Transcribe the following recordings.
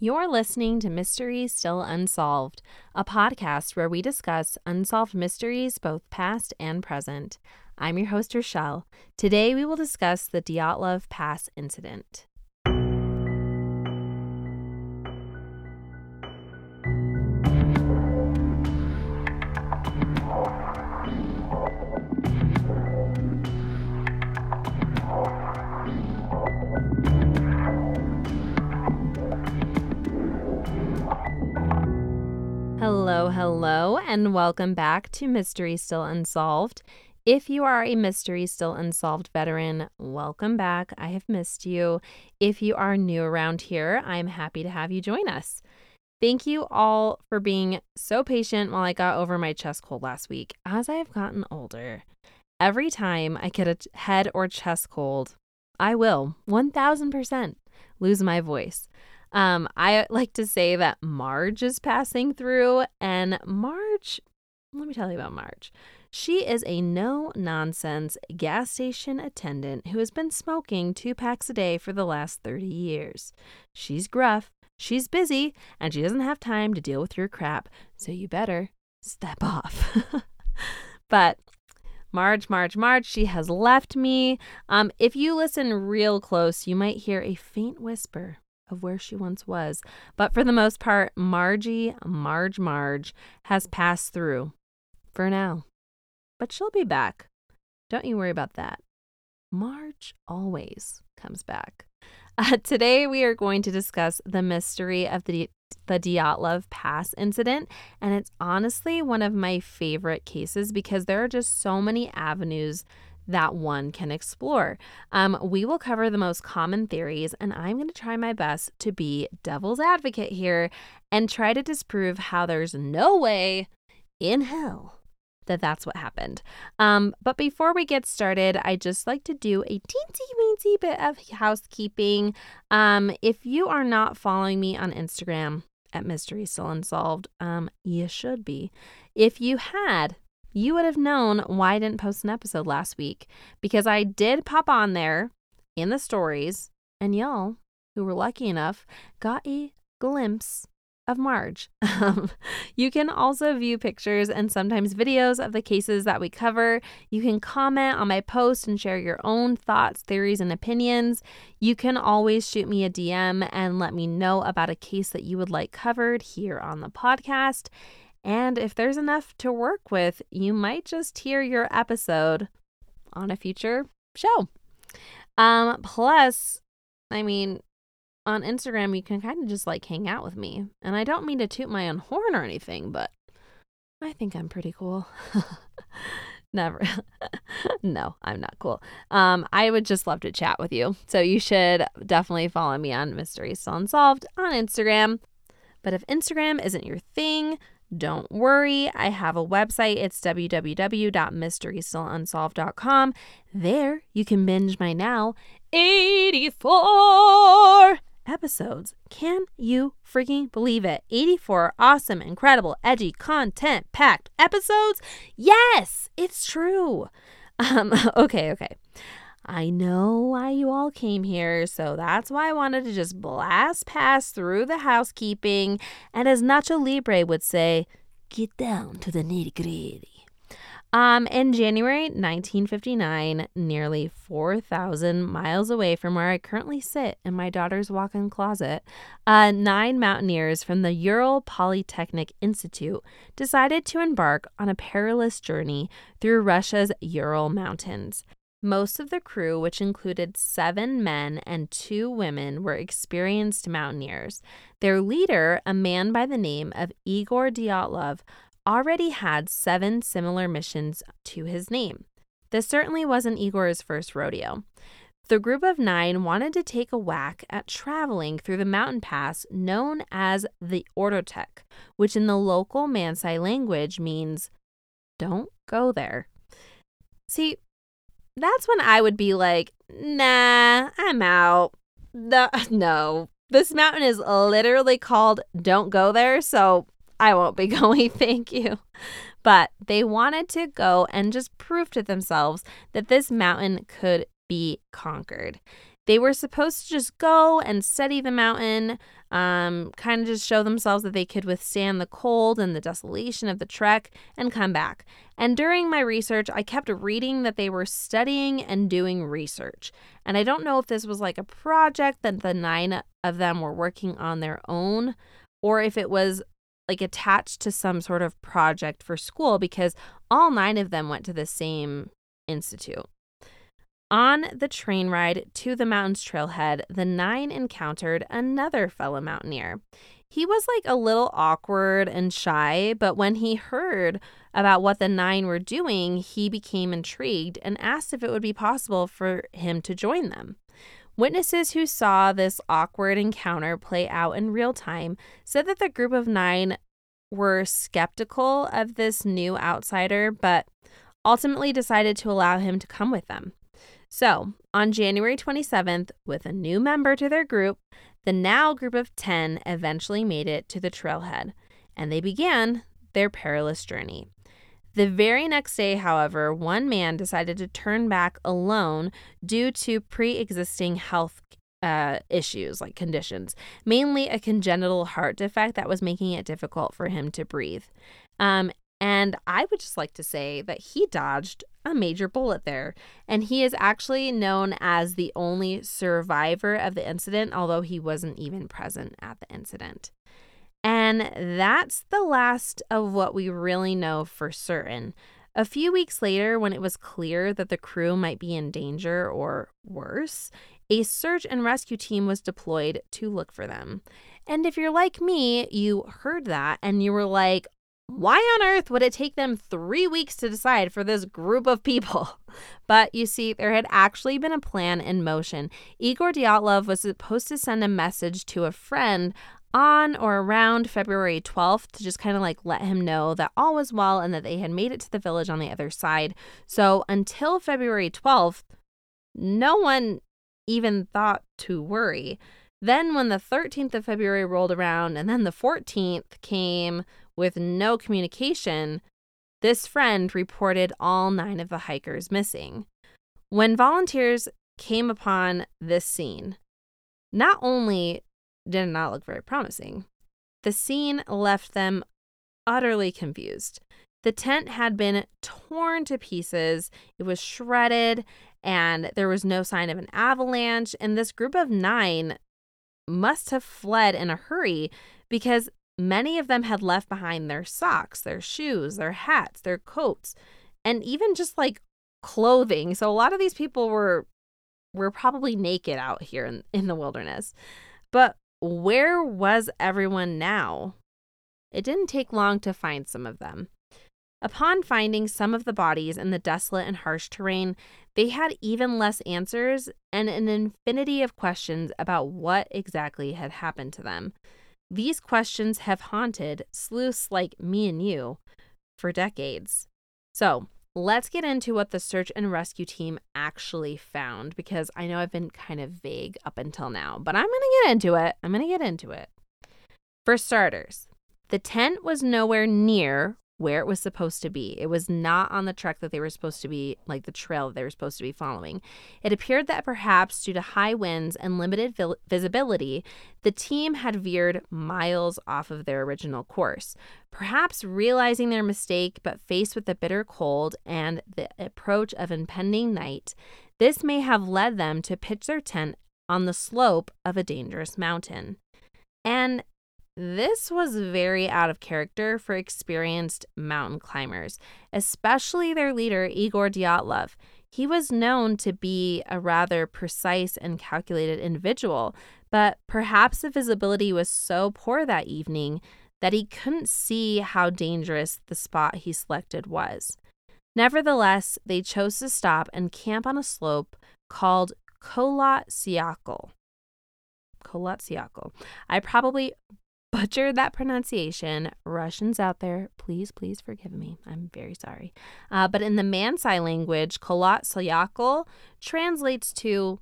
You're listening to Mysteries Still Unsolved, a podcast where we discuss unsolved mysteries both past and present. I'm your host, Rochelle. Today we will discuss the Dyatlov Pass incident. Hello, hello, and welcome back to Mystery Still Unsolved. If you are a Mystery Still Unsolved veteran, welcome back. I have missed you. If you are new around here, I'm happy to have you join us. Thank you all for being so patient while I got over my chest cold last week. As I have gotten older, every time I get a head or chest cold, I will 1000% lose my voice. Um, I like to say that Marge is passing through, and Marge, let me tell you about Marge. She is a no nonsense gas station attendant who has been smoking two packs a day for the last 30 years. She's gruff, she's busy, and she doesn't have time to deal with your crap, so you better step off. but Marge, Marge, Marge, she has left me. Um, if you listen real close, you might hear a faint whisper of where she once was. But for the most part, Margie, Marge, Marge has passed through for now. But she'll be back. Don't you worry about that. Marge always comes back. Uh, today, we are going to discuss the mystery of the, the Dyatlov Pass incident. And it's honestly one of my favorite cases because there are just so many avenues that one can explore. Um, we will cover the most common theories, and I'm going to try my best to be devil's advocate here and try to disprove how there's no way in hell that that's what happened. Um, but before we get started, I just like to do a teensy weensy bit of housekeeping. Um, if you are not following me on Instagram at Mystery Still Unsolved, um, you should be. If you had, you would have known why I didn't post an episode last week because I did pop on there in the stories, and y'all who were lucky enough got a glimpse of Marge. Um, you can also view pictures and sometimes videos of the cases that we cover. You can comment on my post and share your own thoughts, theories, and opinions. You can always shoot me a DM and let me know about a case that you would like covered here on the podcast. And if there's enough to work with, you might just hear your episode on a future show. Um, plus, I mean, on Instagram, you can kind of just like hang out with me. And I don't mean to toot my own horn or anything, but I think I'm pretty cool. Never. no, I'm not cool. Um, I would just love to chat with you. So you should definitely follow me on Mystery Still Unsolved on Instagram. But if Instagram isn't your thing, don't worry, I have a website. It's www.mysterystillunsolved.com. There you can binge my now 84 episodes. Can you freaking believe it? 84 awesome, incredible, edgy, content packed episodes? Yes, it's true. Um, okay, okay. I know why you all came here, so that's why I wanted to just blast past through the housekeeping and, as Nacho Libre would say, get down to the nitty gritty. Um, in January 1959, nearly 4,000 miles away from where I currently sit in my daughter's walk in closet, uh, nine mountaineers from the Ural Polytechnic Institute decided to embark on a perilous journey through Russia's Ural Mountains. Most of the crew, which included seven men and two women, were experienced mountaineers. Their leader, a man by the name of Igor Dyatlov, already had seven similar missions to his name. This certainly wasn't Igor's first rodeo. The group of nine wanted to take a whack at traveling through the mountain pass known as the Otorten, which in the local Mansai language means don't go there. See, that's when I would be like, nah, I'm out. No, no, this mountain is literally called Don't Go There, so I won't be going, thank you. But they wanted to go and just prove to themselves that this mountain could be conquered. They were supposed to just go and study the mountain, um, kind of just show themselves that they could withstand the cold and the desolation of the trek and come back. And during my research, I kept reading that they were studying and doing research. And I don't know if this was like a project that the nine of them were working on their own or if it was like attached to some sort of project for school because all nine of them went to the same institute. On the train ride to the mountain's trailhead, the nine encountered another fellow mountaineer. He was like a little awkward and shy, but when he heard about what the nine were doing, he became intrigued and asked if it would be possible for him to join them. Witnesses who saw this awkward encounter play out in real time said that the group of nine were skeptical of this new outsider, but ultimately decided to allow him to come with them. So, on January 27th, with a new member to their group, the now group of 10 eventually made it to the trailhead, and they began their perilous journey. The very next day, however, one man decided to turn back alone due to pre existing health uh, issues, like conditions, mainly a congenital heart defect that was making it difficult for him to breathe. Um, and I would just like to say that he dodged a major bullet there. And he is actually known as the only survivor of the incident, although he wasn't even present at the incident. And that's the last of what we really know for certain. A few weeks later, when it was clear that the crew might be in danger or worse, a search and rescue team was deployed to look for them. And if you're like me, you heard that and you were like, why on earth would it take them three weeks to decide for this group of people? But you see, there had actually been a plan in motion. Igor Dyatlov was supposed to send a message to a friend on or around February 12th to just kind of like let him know that all was well and that they had made it to the village on the other side. So until February 12th, no one even thought to worry. Then, when the 13th of February rolled around and then the 14th came with no communication, this friend reported all nine of the hikers missing. When volunteers came upon this scene, not only did it not look very promising. The scene left them utterly confused. The tent had been torn to pieces, it was shredded, and there was no sign of an avalanche. And this group of nine must have fled in a hurry because many of them had left behind their socks, their shoes, their hats, their coats, and even just like clothing. So a lot of these people were were probably naked out here in, in the wilderness. But where was everyone now? It didn't take long to find some of them. Upon finding some of the bodies in the desolate and harsh terrain, they had even less answers and an infinity of questions about what exactly had happened to them. These questions have haunted sleuths like me and you for decades. So, let's get into what the search and rescue team actually found because I know I've been kind of vague up until now, but I'm going to get into it. I'm going to get into it. For starters, the tent was nowhere near where it was supposed to be. It was not on the trek that they were supposed to be, like the trail that they were supposed to be following. It appeared that perhaps due to high winds and limited vi- visibility, the team had veered miles off of their original course. Perhaps realizing their mistake, but faced with the bitter cold and the approach of impending night, this may have led them to pitch their tent on the slope of a dangerous mountain. And this was very out of character for experienced mountain climbers, especially their leader, Igor Dyatlov. He was known to be a rather precise and calculated individual, but perhaps the visibility was so poor that evening that he couldn't see how dangerous the spot he selected was. Nevertheless, they chose to stop and camp on a slope called Kholat Syakhl. Kholat Syakhl. I probably butchered that pronunciation. Russians out there, please, please forgive me. I'm very sorry. Uh, but in the Mansai language, Kholat Syakhl translates to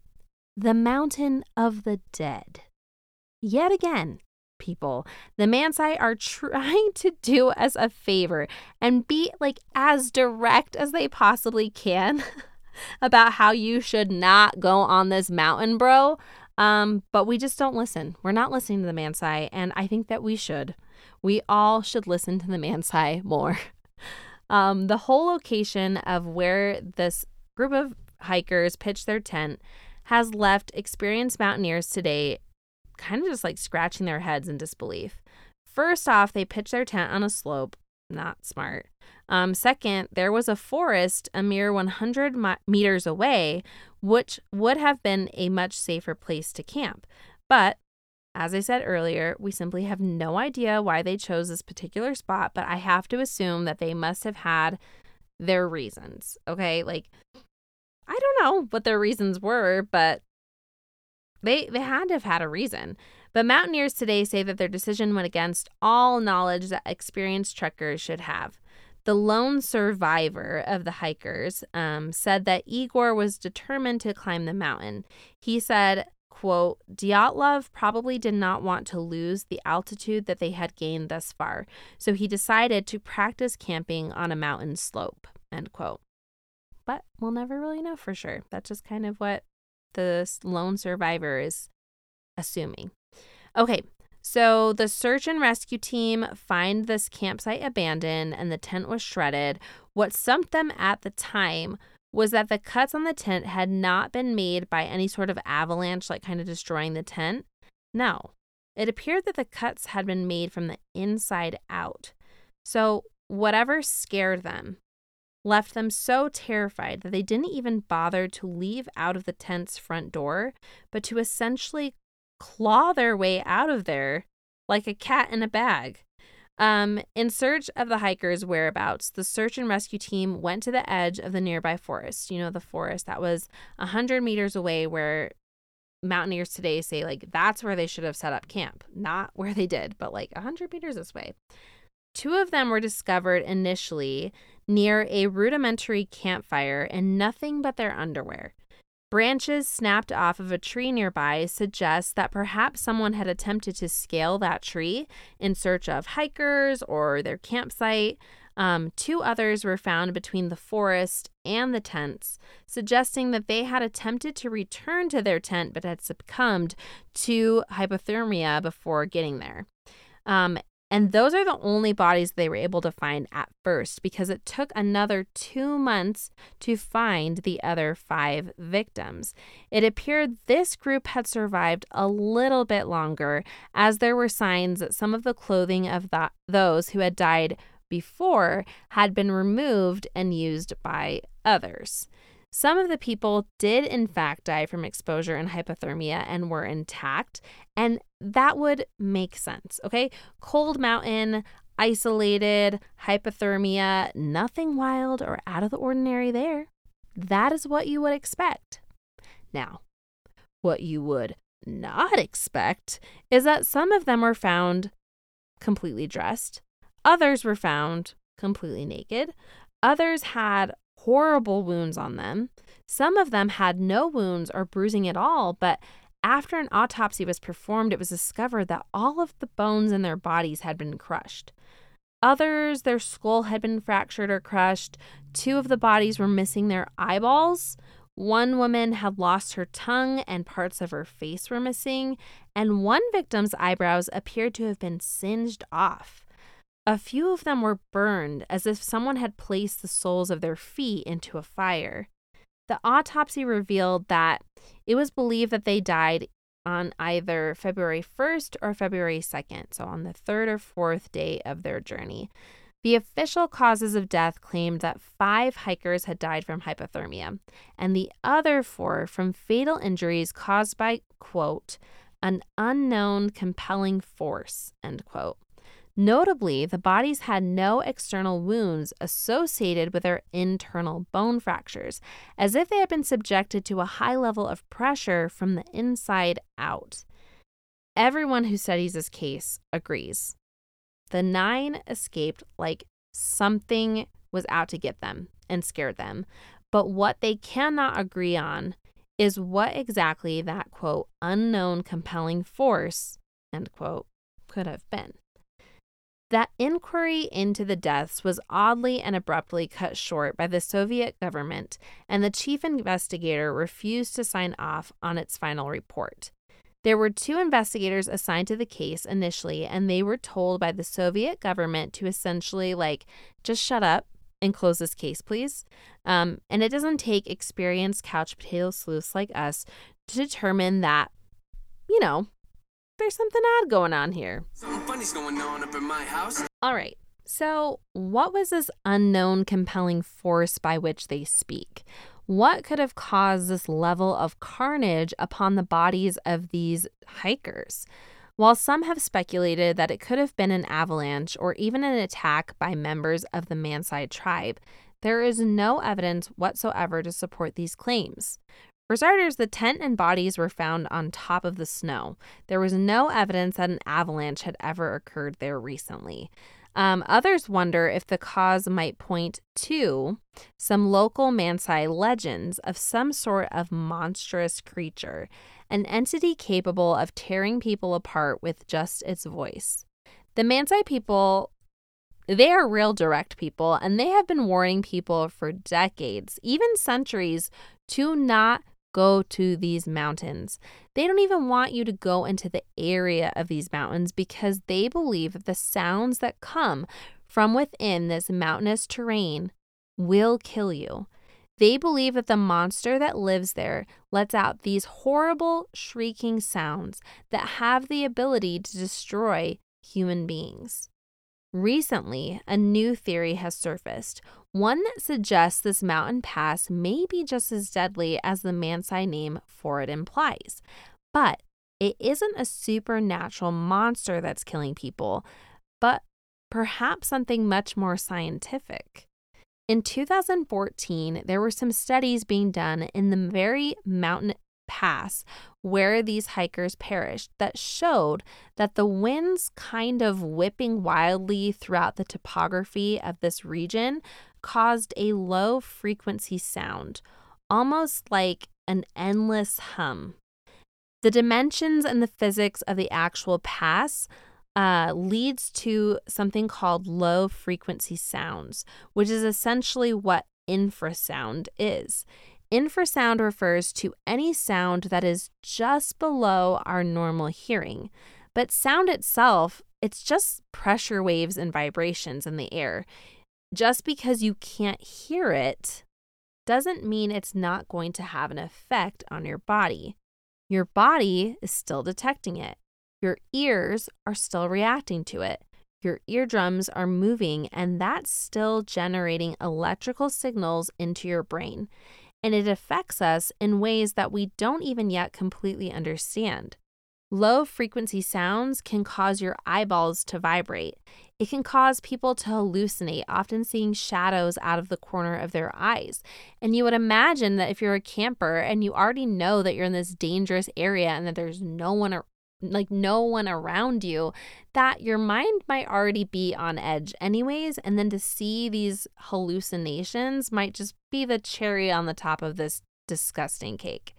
the mountain of the dead. Yet again, people, the Mansai are trying to do us a favor and be like as direct as they possibly can. about how you should not go on this mountain, bro. Um, but we just don't listen. We're not listening to the Mansai, and I think that we should. We all should listen to the Mansai more. Um, the whole location of where this group of hikers pitched their tent has left experienced mountaineers today kind of just like scratching their heads in disbelief. First off, they pitched their tent on a slope. Not smart. Um, second, there was a forest a mere 100 mi- meters away, which would have been a much safer place to camp. But as I said earlier, we simply have no idea why they chose this particular spot, but I have to assume that they must have had their reasons. Okay? Like I don't know what their reasons were, but they they had to have had a reason. But mountaineers today say that their decision went against all knowledge that experienced trekkers should have. The lone survivor of the hikers um, said that Igor was determined to climb the mountain. He said, quote, Dyatlov probably did not want to lose the altitude that they had gained thus far, so he decided to practice camping on a mountain slope, end quote. But we'll never really know for sure. That's just kind of what the lone survivor is assuming. Okay, so the search and rescue team find this campsite abandoned and the tent was shredded. What stumped them at the time was that the cuts on the tent had not been made by any sort of avalanche, like kind of destroying the tent. No, it appeared that the cuts had been made from the inside out. So, whatever scared them left them so terrified that they didn't even bother to leave out of the tent's front door, but to essentially claw their way out of there like a cat in a bag. Um, in search of the hikers' whereabouts, the search and rescue team went to the edge of the nearby forest. You know, the forest that was 100 meters away, where mountaineers today say, like, that's where they should have set up camp. Not where they did, but like 100 meters this way. Two of them were discovered initially near a rudimentary campfire in nothing but their underwear. Branches snapped off of a tree nearby suggest that perhaps someone had attempted to scale that tree in search of hikers or their campsite. Um, two others were found between the forest and the tents, suggesting that they had attempted to return to their tent but had succumbed to hypothermia before getting there. Um, and those are the only bodies they were able to find at first because it took another two months to find the other five victims. It appeared this group had survived a little bit longer as there were signs that some of the clothing of those who had died before had been removed and used by others. Some of the people did, in fact, die from exposure and hypothermia and were intact. And that would make sense, okay? Cold mountain, isolated, hypothermia, nothing wild or out of the ordinary there. That is what you would expect. Now, what you would not expect is that some of them were found completely dressed, others were found completely naked, others had horrible wounds on them. Some of them had no wounds or bruising at all, but after an autopsy was performed, it was discovered that all of the bones in their bodies had been crushed. Others, their skull had been fractured or crushed. Two of the bodies were missing their eyeballs. One woman had lost her tongue and parts of her face were missing. And one victim's eyebrows appeared to have been singed off. A few of them were burned as if someone had placed the soles of their feet into a fire. The autopsy revealed that it was believed that they died on either February 1st or February 2nd, so on the third or fourth day of their journey. The official causes of death claimed that five hikers had died from hypothermia, and the other four from fatal injuries caused by, quote, an unknown compelling force, end quote. Notably, the bodies had no external wounds associated with their internal bone fractures, as if they had been subjected to a high level of pressure from the inside out. Everyone who studies this case agrees. The nine escaped like something was out to get them and scared them. But what they cannot agree on is what exactly that quote, unknown compelling force, end quote, could have been. That inquiry into the deaths was oddly and abruptly cut short by the Soviet government, and the chief investigator refused to sign off on its final report. There were two investigators assigned to the case initially, and they were told by the Soviet government to essentially, like, just shut up and close this case, please. Um, and it doesn't take experienced couch potato sleuths like us to determine that, you know, there's something odd going on here. Going on up in my house. All right. So, what was this unknown compelling force by which they speak? What could have caused this level of carnage upon the bodies of these hikers? While some have speculated that it could have been an avalanche or even an attack by members of the Mansai tribe, there is no evidence whatsoever to support these claims. For starters, the tent and bodies were found on top of the snow. There was no evidence that an avalanche had ever occurred there recently. Um, others wonder if the cause might point to some local Mansai legends of some sort of monstrous creature, an entity capable of tearing people apart with just its voice. The Mansai people they are real direct people, and they have been warning people for decades, even centuries, to not go to these mountains. They don't even want you to go into the area of these mountains because they believe that the sounds that come from within this mountainous terrain will kill you. They believe that the monster that lives there lets out these horrible shrieking sounds that have the ability to destroy human beings. Recently, a new theory has surfaced, one that suggests this mountain pass may be just as deadly as the Mansai name for it implies. But it isn't a supernatural monster that's killing people, but perhaps something much more scientific. In 2014, there were some studies being done in the very mountain pass where these hikers perished that showed that the winds kind of whipping wildly throughout the topography of this region caused a low frequency sound, almost like an endless hum. The dimensions and the physics of the actual pass uh, leads to something called low frequency sounds, which is essentially what infrasound is. Infrasound refers to any sound that is just below our normal hearing. But sound itself, it's just pressure waves and vibrations in the air. Just because you can't hear it doesn't mean it's not going to have an effect on your body. Your body is still detecting it. Your ears are still reacting to it. Your eardrums are moving, and that's still generating electrical signals into your brain and it affects us in ways that we don't even yet completely understand. Low frequency sounds can cause your eyeballs to vibrate. It can cause people to hallucinate, often seeing shadows out of the corner of their eyes. And you would imagine that if you're a camper and you already know that you're in this dangerous area and that there's no one like no one around you, that your mind might already be on edge, anyways. And then to see these hallucinations might just be the cherry on the top of this disgusting cake.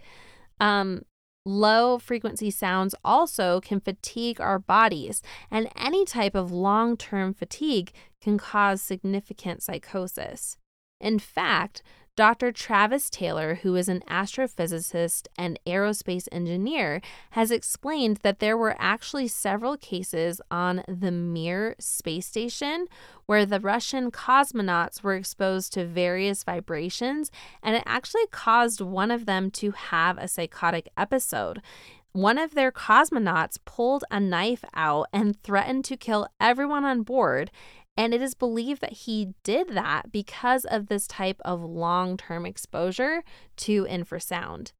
Um, Low frequency sounds also can fatigue our bodies, and any type of long term fatigue can cause significant psychosis. In fact, Dr. Travis Taylor, who is an astrophysicist and aerospace engineer, has explained that there were actually several cases on the Mir space station where the Russian cosmonauts were exposed to various vibrations, and it actually caused one of them to have a psychotic episode. One of their cosmonauts pulled a knife out and threatened to kill everyone on board, and it is believed that he did that because of this type of long term exposure to infrasound.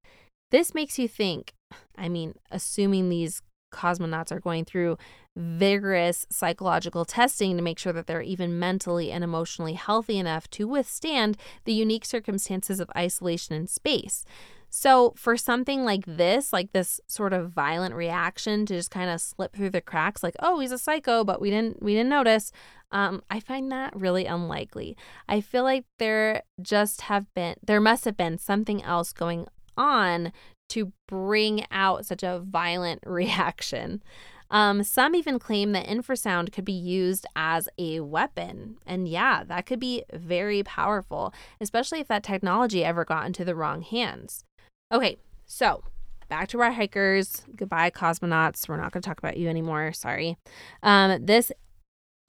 This makes you think, I mean, assuming these cosmonauts are going through vigorous psychological testing to make sure that they're even mentally and emotionally healthy enough to withstand the unique circumstances of isolation in space. So, for something like this, like this sort of violent reaction to just kind of slip through the cracks, like, oh, he's a psycho, but we didn't we didn't notice. Um, I find that really unlikely. I feel like there just have been there must have been something else going on to bring out such a violent reaction. Um, some even claim that infrasound could be used as a weapon. And yeah, that could be very powerful, especially if that technology ever got into the wrong hands. Okay, so back to our hikers. Goodbye, cosmonauts. We're not going to talk about you anymore. Sorry. Um, this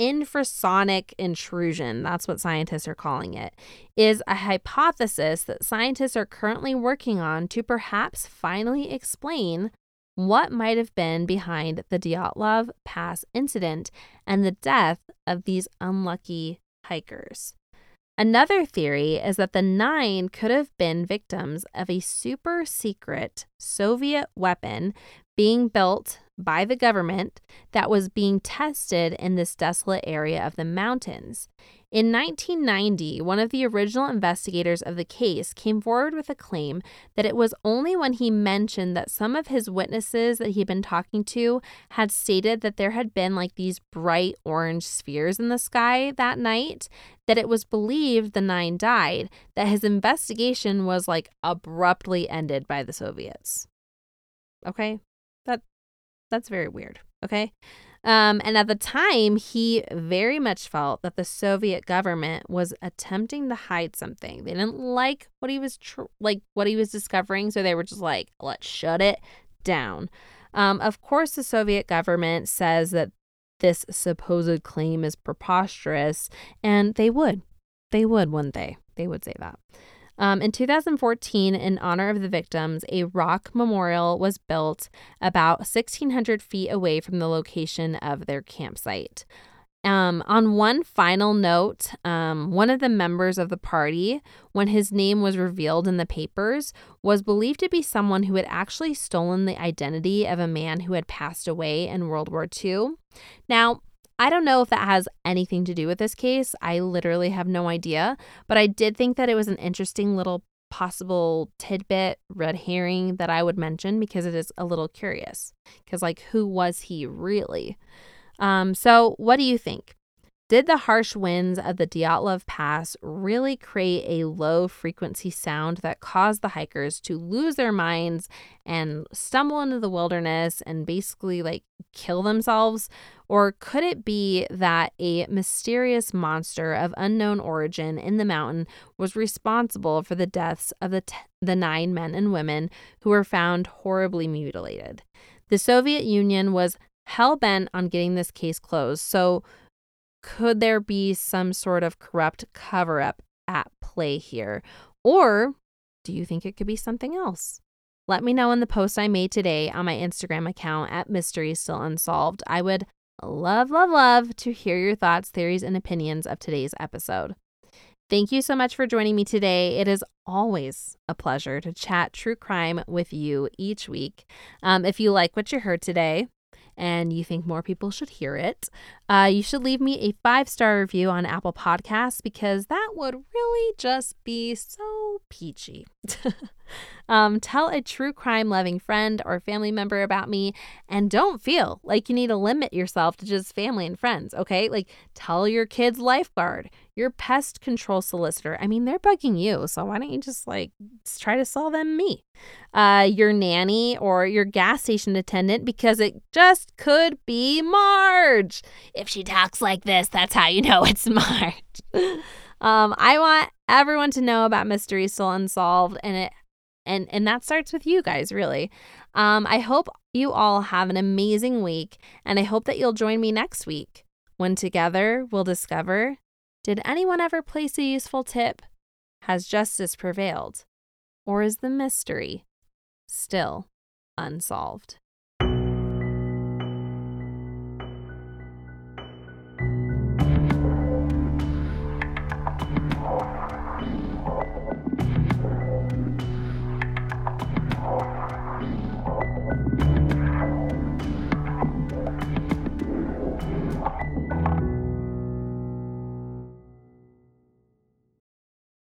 infrasonic intrusion, that's what scientists are calling it, is a hypothesis that scientists are currently working on to perhaps finally explain what might have been behind the Dyatlov Pass incident and the death of these unlucky hikers. Another theory is that the nine could have been victims of a super secret Soviet weapon being built by the government that was being tested in this desolate area of the mountains. In 1990, one of the original investigators of the case came forward with a claim that it was only when he mentioned that some of his witnesses that he'd been talking to had stated that there had been like these bright orange spheres in the sky that night that it was believed the nine died, that his investigation was like abruptly ended by the Soviets. Okay? That that's very weird. Okay? Um, and at the time, he very much felt that the Soviet government was attempting to hide something. They didn't like what he was tr- like what he was discovering, so they were just like, "Let's shut it down." Um, of course, the Soviet government says that this supposed claim is preposterous, and they would, they would, wouldn't they? They would say that. Um, in 2014, in honor of the victims, a rock memorial was built about 1,600 feet away from the location of their campsite. Um, on one final note, um, one of the members of the party, when his name was revealed in the papers, was believed to be someone who had actually stolen the identity of a man who had passed away in World War II. Now, I don't know if that has anything to do with this case. I literally have no idea. But I did think that it was an interesting little possible tidbit, red herring that I would mention because it is a little curious. Because, like, who was he really? Um, so, what do you think? Did the harsh winds of the Dyatlov Pass really create a low frequency sound that caused the hikers to lose their minds and stumble into the wilderness and basically like kill themselves? Or could it be that a mysterious monster of unknown origin in the mountain was responsible for the deaths of the, t- the nine men and women who were found horribly mutilated? The Soviet Union was hell bent on getting this case closed. So, could there be some sort of corrupt cover up at play here? Or do you think it could be something else? Let me know in the post I made today on my Instagram account at Mystery Still Unsolved. I would love, love, love to hear your thoughts, theories, and opinions of today's episode. Thank you so much for joining me today. It is always a pleasure to chat true crime with you each week. Um, if you like what you heard today, and you think more people should hear it, uh, you should leave me a five star review on Apple Podcasts because that would really just be so peachy. um, tell a true crime loving friend or family member about me and don't feel like you need to limit yourself to just family and friends, okay? Like tell your kid's lifeguard, your pest control solicitor. I mean, they're bugging you, so why don't you just like try to sell them me? Uh, your nanny or your gas station attendant because it just could be Marge. If she talks like this, that's how you know it's Marge. um, I want everyone to know about Mystery Still Unsolved, and it and and that starts with you guys really. Um, i hope you all have an amazing week and i hope that you'll join me next week when together we'll discover did anyone ever place a useful tip? Has justice prevailed? Or is the mystery still unsolved